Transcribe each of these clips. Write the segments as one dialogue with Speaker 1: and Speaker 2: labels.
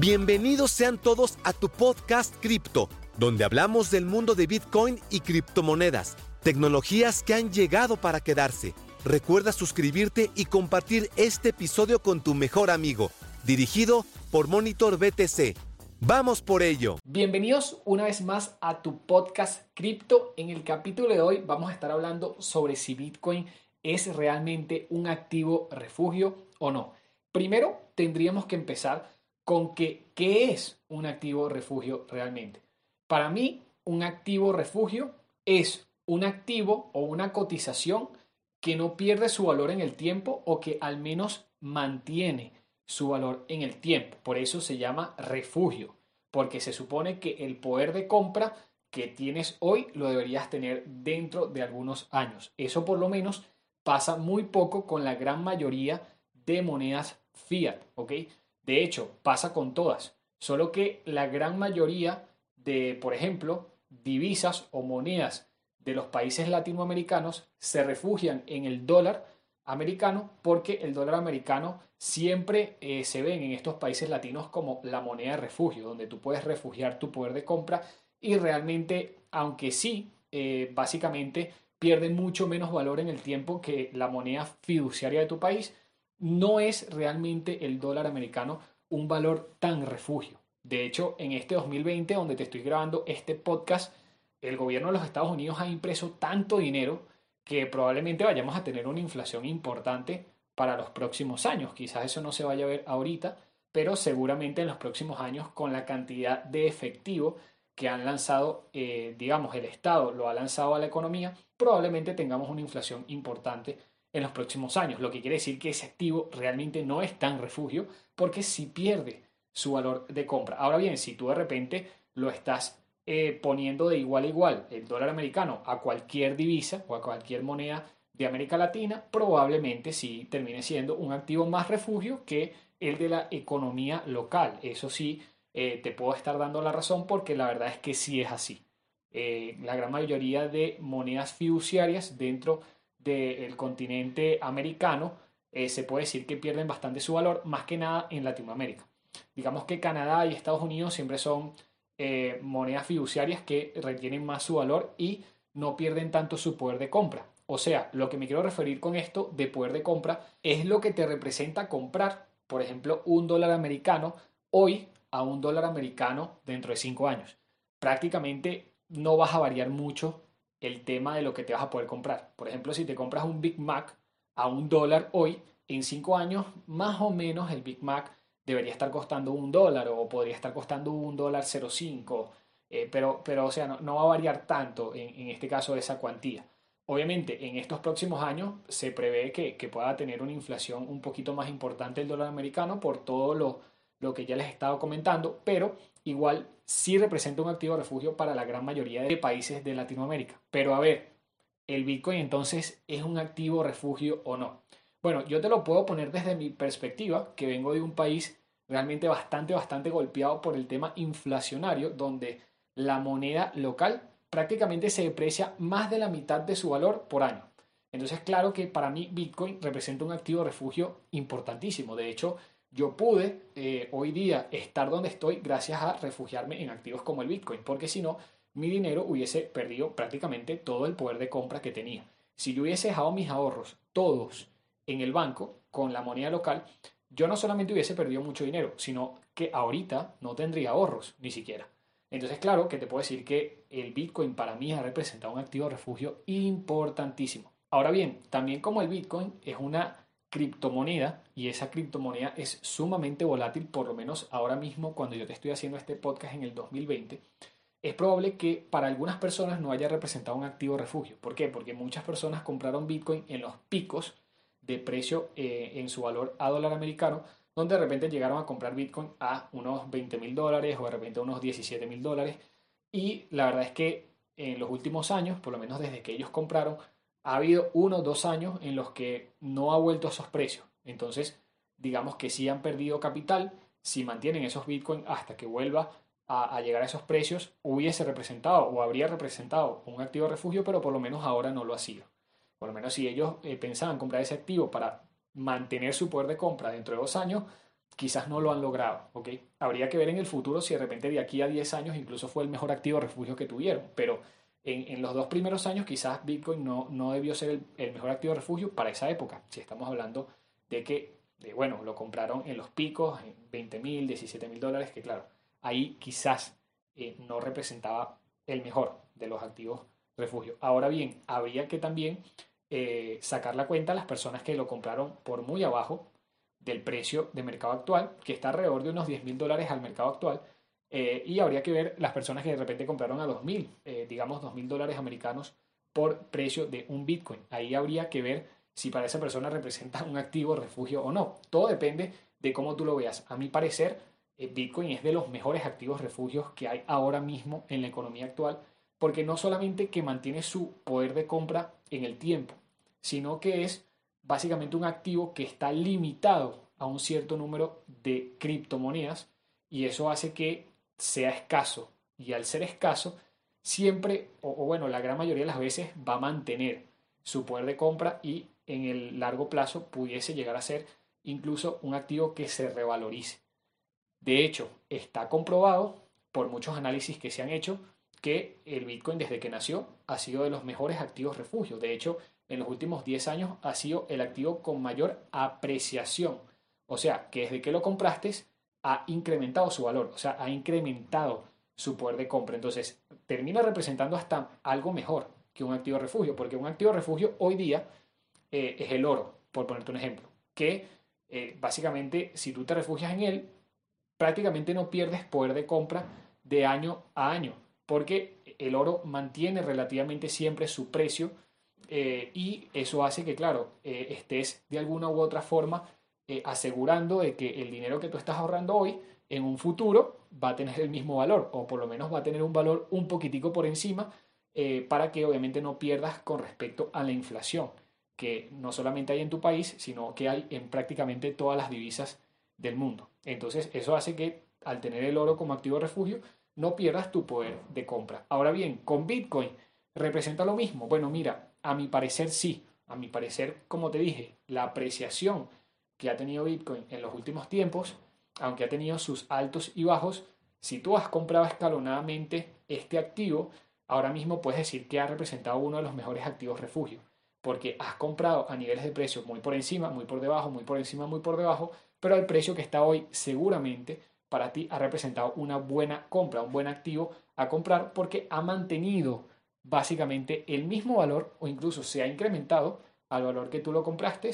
Speaker 1: Bienvenidos sean todos a tu podcast Cripto, donde hablamos del mundo de Bitcoin y criptomonedas, tecnologías que han llegado para quedarse. Recuerda suscribirte y compartir este episodio con tu mejor amigo, dirigido por Monitor BTC. Vamos por ello.
Speaker 2: Bienvenidos una vez más a tu podcast Cripto. En el capítulo de hoy vamos a estar hablando sobre si Bitcoin es realmente un activo refugio o no. Primero tendríamos que empezar con que, qué es un activo refugio realmente. Para mí, un activo refugio es un activo o una cotización que no pierde su valor en el tiempo o que al menos mantiene su valor en el tiempo. Por eso se llama refugio, porque se supone que el poder de compra que tienes hoy lo deberías tener dentro de algunos años. Eso por lo menos pasa muy poco con la gran mayoría de monedas fiat. De hecho, pasa con todas, solo que la gran mayoría de, por ejemplo, divisas o monedas de los países latinoamericanos se refugian en el dólar americano porque el dólar americano siempre eh, se ven en estos países latinos como la moneda de refugio, donde tú puedes refugiar tu poder de compra y realmente, aunque sí, eh, básicamente pierde mucho menos valor en el tiempo que la moneda fiduciaria de tu país, no es realmente el dólar americano un valor tan refugio. De hecho, en este 2020, donde te estoy grabando este podcast, el gobierno de los Estados Unidos ha impreso tanto dinero que probablemente vayamos a tener una inflación importante para los próximos años. Quizás eso no se vaya a ver ahorita, pero seguramente en los próximos años con la cantidad de efectivo que han lanzado, eh, digamos, el Estado lo ha lanzado a la economía, probablemente tengamos una inflación importante en los próximos años, lo que quiere decir que ese activo realmente no es tan refugio porque si pierde su valor de compra. Ahora bien, si tú de repente lo estás eh, poniendo de igual a igual el dólar americano a cualquier divisa o a cualquier moneda de América Latina, probablemente sí termine siendo un activo más refugio que el de la economía local. Eso sí, eh, te puedo estar dando la razón porque la verdad es que sí es así. Eh, la gran mayoría de monedas fiduciarias dentro del continente americano eh, se puede decir que pierden bastante su valor, más que nada en Latinoamérica. Digamos que Canadá y Estados Unidos siempre son monedas fiduciarias que retienen más su valor y no pierden tanto su poder de compra. O sea, lo que me quiero referir con esto de poder de compra es lo que te representa comprar, por ejemplo, un dólar americano hoy a un dólar americano dentro de cinco años. Prácticamente no vas a variar mucho el tema de lo que te vas a poder comprar. Por ejemplo, si te compras un Big Mac a un dólar hoy, en cinco años, más o menos el Big Mac debería estar costando un dólar o podría estar costando un dólar 0,5. Eh, pero, pero, o sea, no, va a variar tanto en, en, este caso esa cuantía. Obviamente, en estos próximos años se prevé que, que pueda tener una inflación un poquito más importante el dólar americano por todo lo, lo que ya les he estado comentando, pero igual sí representa un activo refugio para la gran mayoría de países de Latinoamérica. Pero a ver, ¿el Bitcoin entonces es un activo refugio o no? Bueno, yo te lo puedo poner desde mi perspectiva, que vengo de un país realmente bastante, bastante golpeado por el tema inflacionario, donde la moneda local prácticamente se deprecia más de la mitad de su valor por año. Entonces, claro que para mí Bitcoin representa un activo refugio importantísimo. De hecho, yo pude eh, hoy día estar donde estoy gracias a refugiarme en activos como el Bitcoin, porque si no, mi dinero hubiese perdido prácticamente todo el poder de compra que tenía. Si yo hubiese dejado mis ahorros todos en el banco con la moneda local, yo no solamente hubiese perdido mucho dinero, sino que ahorita no tendría ahorros ni siquiera. Entonces, claro que te puedo decir que el Bitcoin para mí ha representado un activo refugio importantísimo. Ahora bien, también como el Bitcoin es una criptomoneda y esa criptomoneda es sumamente volátil, por lo menos ahora mismo cuando yo te estoy haciendo este podcast en el 2020, es probable que para algunas personas no haya representado un activo refugio. ¿Por qué? Porque muchas personas compraron Bitcoin en los picos de precio eh, en su valor a dólar americano, donde de repente llegaron a comprar Bitcoin a unos 20 mil dólares o de repente a unos 17 mil dólares. Y la verdad es que en los últimos años, por lo menos desde que ellos compraron, ha habido uno o dos años en los que no ha vuelto a esos precios. Entonces, digamos que si han perdido capital, si mantienen esos bitcoins hasta que vuelva a, llegar a esos precios, hubiese representado o habría representado un activo refugio, pero por lo menos ahora no lo ha sido. Por lo menos si ellos eh, pensaban comprar ese activo para mantener su poder de compra dentro de dos años, quizás no lo han logrado, ¿ok? Habría que ver en el futuro si de repente de aquí a 10 años incluso fue el mejor activo refugio que tuvieron, pero en, los dos primeros años quizás Bitcoin no, no debió ser el, mejor activo refugio para esa época, si estamos hablando de que, bueno, lo compraron en los picos, en 20 mil, 17 mil dólares, que claro, ahí quizás eh, no representaba el mejor de los activos refugio. Ahora bien, habría que también eh, sacar la cuenta a las personas que lo compraron por muy abajo del precio de mercado actual, que está alrededor de unos 10 mil dólares al mercado actual, eh, y habría que ver las personas que de repente compraron a 2 mil, digamos 2 mil dólares americanos por precio de un Bitcoin. Ahí habría que ver si para esa persona representa un activo refugio o no. Todo depende de cómo tú lo veas. A mi parecer, eh, Bitcoin es de los mejores activos refugios que hay ahora mismo en la economía actual, porque no solamente que mantiene su poder de compra en el tiempo, sino que es básicamente un activo que está limitado a un cierto número de criptomonedas y eso hace que sea escaso. Y al ser escaso, siempre, o, bueno, la gran mayoría de las veces va a mantener su poder de compra y en el largo plazo pudiese llegar a ser incluso un activo que se revalorice. De hecho, está comprobado por muchos análisis que se han hecho que el Bitcoin desde que nació ha sido de los mejores activos refugio. De hecho, en los últimos 10 años ha sido el activo con mayor apreciación. O sea, que desde que lo compraste ha incrementado su valor, o sea, ha incrementado su poder de compra. Entonces, termina representando hasta algo mejor que un activo refugio, porque un activo refugio hoy día eh, es el oro, por ponerte un ejemplo, que eh, básicamente si tú te refugias en él, prácticamente no pierdes poder de compra de año a año, porque el oro mantiene relativamente siempre su precio eh, y eso hace que, claro, estés de alguna u otra forma eh, asegurando de que el dinero que tú estás ahorrando hoy, en un futuro, va a tener el mismo valor, o por lo menos va a tener un valor un poquitico por encima, para que obviamente no pierdas con respecto a la inflación, que no solamente hay en tu país, sino que hay en prácticamente todas las divisas del mundo. Entonces, eso hace que al tener el oro como activo refugio, no pierdas tu poder de compra. Ahora bien, con Bitcoin, ¿representa lo mismo? Bueno, mira, a mi parecer sí. A mi parecer, como te dije, la apreciación que ha tenido Bitcoin en los últimos tiempos, aunque ha tenido sus altos y bajos, si tú has comprado escalonadamente este activo, ahora mismo puedes decir que ha representado uno de los mejores activos refugio, porque has comprado a niveles de precio muy por encima, muy por debajo, muy por encima, muy por debajo, pero el precio que está hoy seguramente para ti ha representado una buena compra, un buen activo a comprar porque ha mantenido básicamente el mismo valor o incluso se ha incrementado al valor que tú lo compraste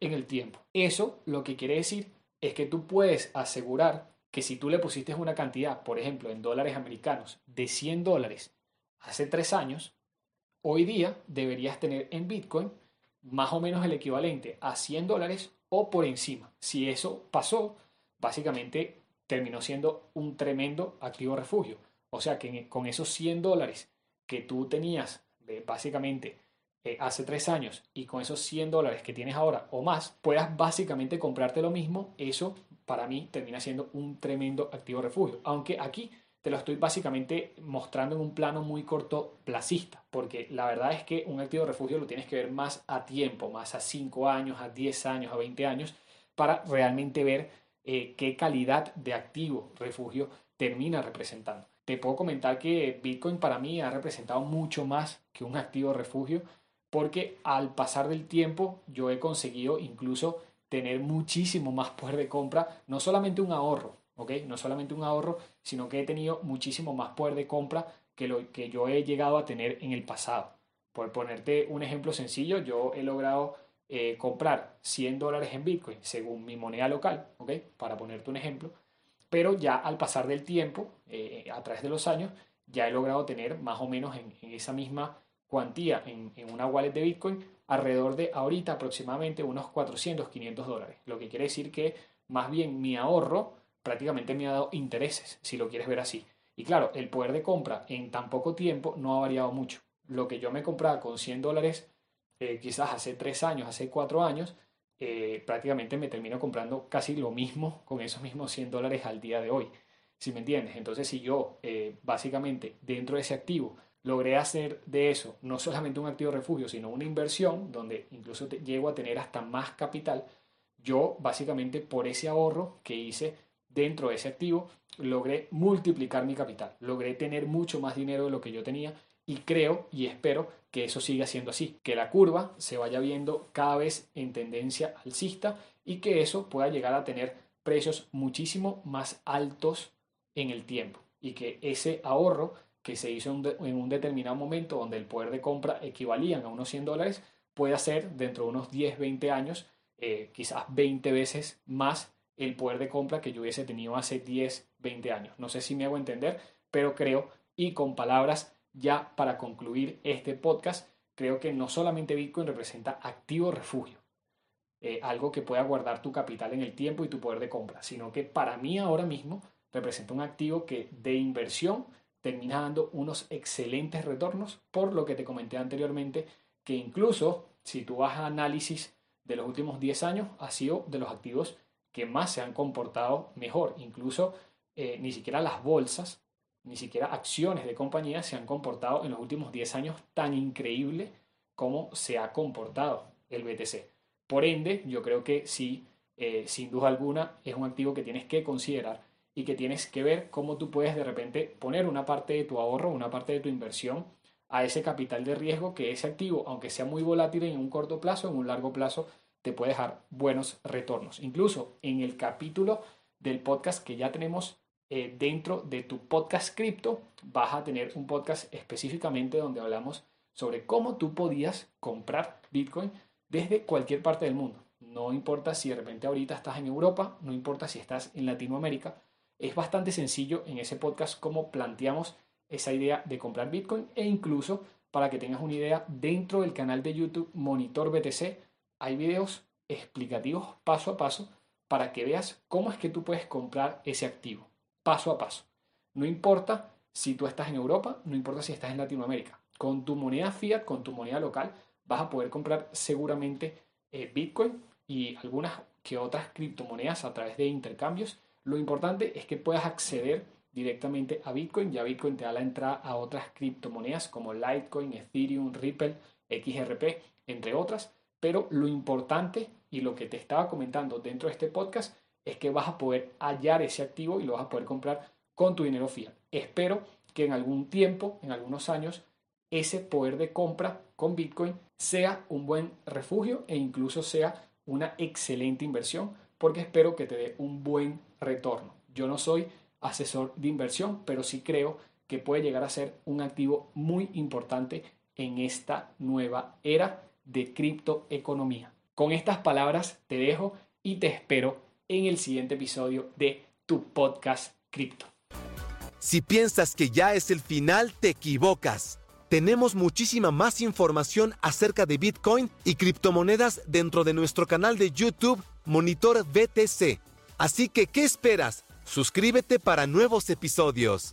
Speaker 2: en el tiempo. Eso lo que quiere decir es que tú puedes asegurar que si tú le pusiste una cantidad, por ejemplo, en dólares americanos, de 100 dólares hace tres años, hoy día deberías tener en Bitcoin más o menos el equivalente a 100 dólares o por encima. Si eso pasó, básicamente terminó siendo un tremendo activo refugio. O sea que con esos 100 dólares que tú tenías básicamente eh, hace tres años y con esos 100 dólares que tienes ahora o más, puedas básicamente comprarte lo mismo, eso para mí termina siendo un tremendo activo refugio. Aunque aquí te lo estoy básicamente mostrando en un plano muy corto placista, porque la verdad es que un activo refugio lo tienes que ver más a tiempo, más a 5 años, a 10 años, a 20 años, para realmente ver eh, qué calidad de activo refugio termina representando. Te puedo comentar que Bitcoin para mí ha representado mucho más que un activo refugio, porque al pasar del tiempo yo he conseguido incluso tener muchísimo más poder de compra, no solamente un ahorro, no solamente un ahorro, sino que he tenido muchísimo más poder de compra que lo que yo he llegado a tener en el pasado. Por ponerte un ejemplo sencillo, yo he logrado eh, comprar 100 dólares en Bitcoin según mi moneda local. Para ponerte un ejemplo, pero ya al pasar del tiempo, eh, a través de los años, ya he logrado tener más o menos en, esa misma cuantía en, en, una wallet de Bitcoin alrededor de ahorita aproximadamente unos 400, 500 dólares. Lo que quiere decir que más bien mi ahorro prácticamente me ha dado intereses, si lo quieres ver así. Y claro, el poder de compra en tan poco tiempo no ha variado mucho. Lo que yo me compraba con 100 dólares eh, quizás hace 3 años, hace 4 años, eh, prácticamente me termino comprando casi lo mismo con esos mismos 100 dólares al día de hoy. Si me entiendes? Entonces, si yo eh, básicamente dentro de ese activo logré hacer de eso no solamente un activo refugio, sino una inversión donde incluso llego a tener hasta más capital, Yo básicamente por ese ahorro que hice dentro de ese activo, logré multiplicar mi capital, logré tener mucho más dinero de lo que yo tenía y creo y espero que eso siga siendo así, que la curva se vaya viendo cada vez en tendencia alcista y que eso pueda llegar a tener precios muchísimo más altos en el tiempo y que ese ahorro que se hizo en un determinado momento donde el poder de compra equivalían a unos 100 dólares pueda ser dentro de unos 10, 20 años, eh, quizás 20 veces más el poder de compra que yo hubiese tenido hace 10, 20 años. No sé si me hago entender, pero creo, y con palabras ya para concluir este podcast, creo que no solamente Bitcoin representa activo refugio, eh, algo que pueda guardar tu capital en el tiempo y tu poder de compra, sino que para mí ahora mismo representa un activo que de inversión termina dando unos excelentes retornos, por lo que te comenté anteriormente, que incluso si tú vas a análisis de los últimos 10 años, ha sido de los activos que más se han comportado mejor. Incluso eh, ni siquiera las bolsas, ni siquiera acciones de compañías se han comportado en los últimos 10 años tan increíble como se ha comportado el BTC. Por ende, yo creo que sí, eh, sin duda alguna, es un activo que tienes que considerar y que tienes que ver cómo tú puedes de repente poner una parte de tu ahorro, una parte de tu inversión a ese capital de riesgo que ese activo, aunque sea muy volátil en un corto plazo, en un largo plazo, te puede dejar buenos retornos. Incluso en el capítulo del podcast que ya tenemos eh, dentro de tu podcast cripto, vas a tener un podcast específicamente donde hablamos sobre cómo tú podías comprar Bitcoin desde cualquier parte del mundo. No importa si de repente ahorita estás en Europa, no importa si estás en Latinoamérica. Es bastante sencillo en ese podcast cómo planteamos esa idea de comprar Bitcoin e incluso para que tengas una idea dentro del canal de YouTube Monitor BTC hay videos explicativos paso a paso para que veas cómo es que tú puedes comprar ese activo, paso a paso. No importa si tú estás en Europa, no importa si estás en Latinoamérica. Con tu moneda fiat, con tu moneda local, vas a poder comprar seguramente eh, Bitcoin y algunas que otras criptomonedas a través de intercambios. Lo importante es que puedas acceder directamente a Bitcoin. Ya Bitcoin te da la entrada a otras criptomonedas como Litecoin, Ethereum, Ripple, XRP, entre otras. Pero lo importante y lo que te estaba comentando dentro de este podcast es que vas a poder hallar ese activo y lo vas a poder comprar con tu dinero fiat. Espero que en algún tiempo, en algunos años, ese poder de compra con Bitcoin sea un buen refugio e incluso sea una excelente inversión porque espero que te dé un buen retorno. Yo no soy asesor de inversión, pero sí creo que puede llegar a ser un activo muy importante en esta nueva era de criptoeconomía. Con estas palabras te dejo y te espero en el siguiente episodio de tu podcast Cripto.
Speaker 1: Si piensas que ya es el final, te equivocas. Tenemos muchísima más información acerca de Bitcoin y criptomonedas dentro de nuestro canal de YouTube Monitor BTC. Así que, ¿qué esperas? Suscríbete para nuevos episodios.